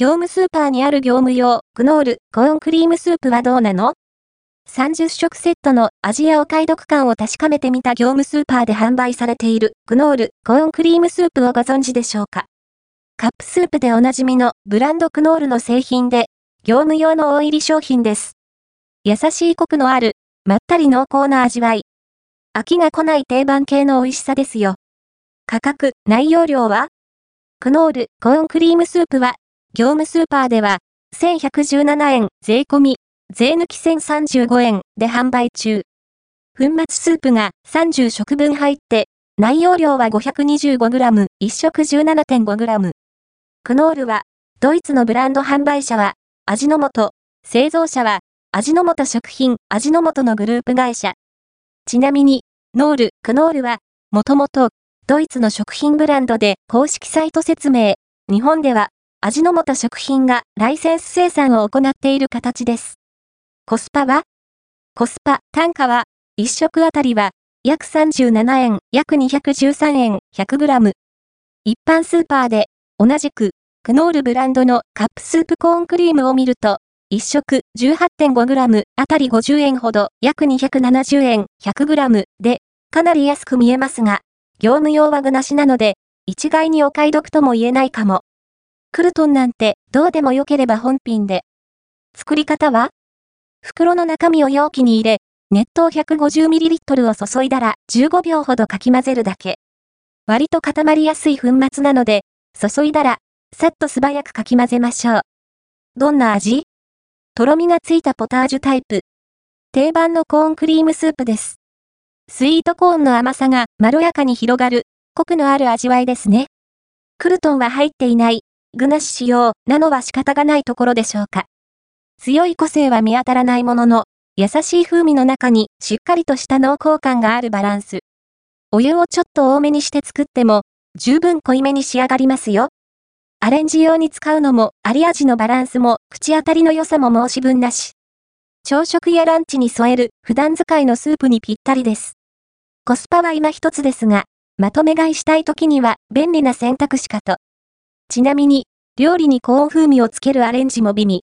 業務スーパーにある業務用、クノール、コーンクリームスープはどうなの ?30 食セットの味やお買い得感を確かめてみた業務スーパーで販売されている、クノール、コーンクリームスープをご存知でしょうか？カップスープでおなじみのブランドクノールの製品で、業務用の大入り商品です。優しいコクのある、まったり濃厚な味わい。飽きが来ない定番系の美味しさですよ。価格、内容量は？クノール、コーンクリームスープは、業務スーパーでは、1117円税込み、税抜き1035円で販売中。粉末スープが30食分入って、内容量は 525g、1食 17.5g。クノールは、ドイツのブランド販売者は、味の素、製造者は、味の素食品、味の素のグループ会社。ちなみに、ノール、クノールは、もともと、ドイツの食品ブランドで公式サイト説明、日本では、味の素食品がライセンス生産を行っている形です。コスパは？コスパ、単価は、1食あたりは、約37円、約213円、100g。一般スーパーで、同じく、クノールブランドのカップスープコーンクリームを見ると、1食 18.5g あたり50円ほど。約270円。100g でかなり安く見えますが、業務用は具なしなので、一概にお買い得とも言えないかも。クルトンなんてどうでもよければ本品で。作り方は？袋の中身を容器に入れ、熱湯 150ml を注いだら15秒ほどかき混ぜるだけ。割と固まりやすい粉末なので、注いだら、さっと素早くかき混ぜましょう。どんな味？とろみがついたポタージュタイプ。定番のコーンクリームスープです。スイートコーンの甘さがまろやかに広がる、コクのある味わいですね。クルトンは入っていない、具なし仕様なのは仕方がないところでしょうか。強い個性は見当たらないものの、優しい風味の中にしっかりとした濃厚感があるバランス。お湯をちょっと多めにして作っても、十分濃いめに仕上がりますよ。アレンジ用に使うのも、あり味のバランスも、口当たりの良さも申し分なし。朝食やランチに添える、普段使いのスープにぴったりです。コスパは今一つですが、まとめ買いしたい時には、便利な選択肢かと。ちなみに、料理にコーン風味をつけるアレンジも美味。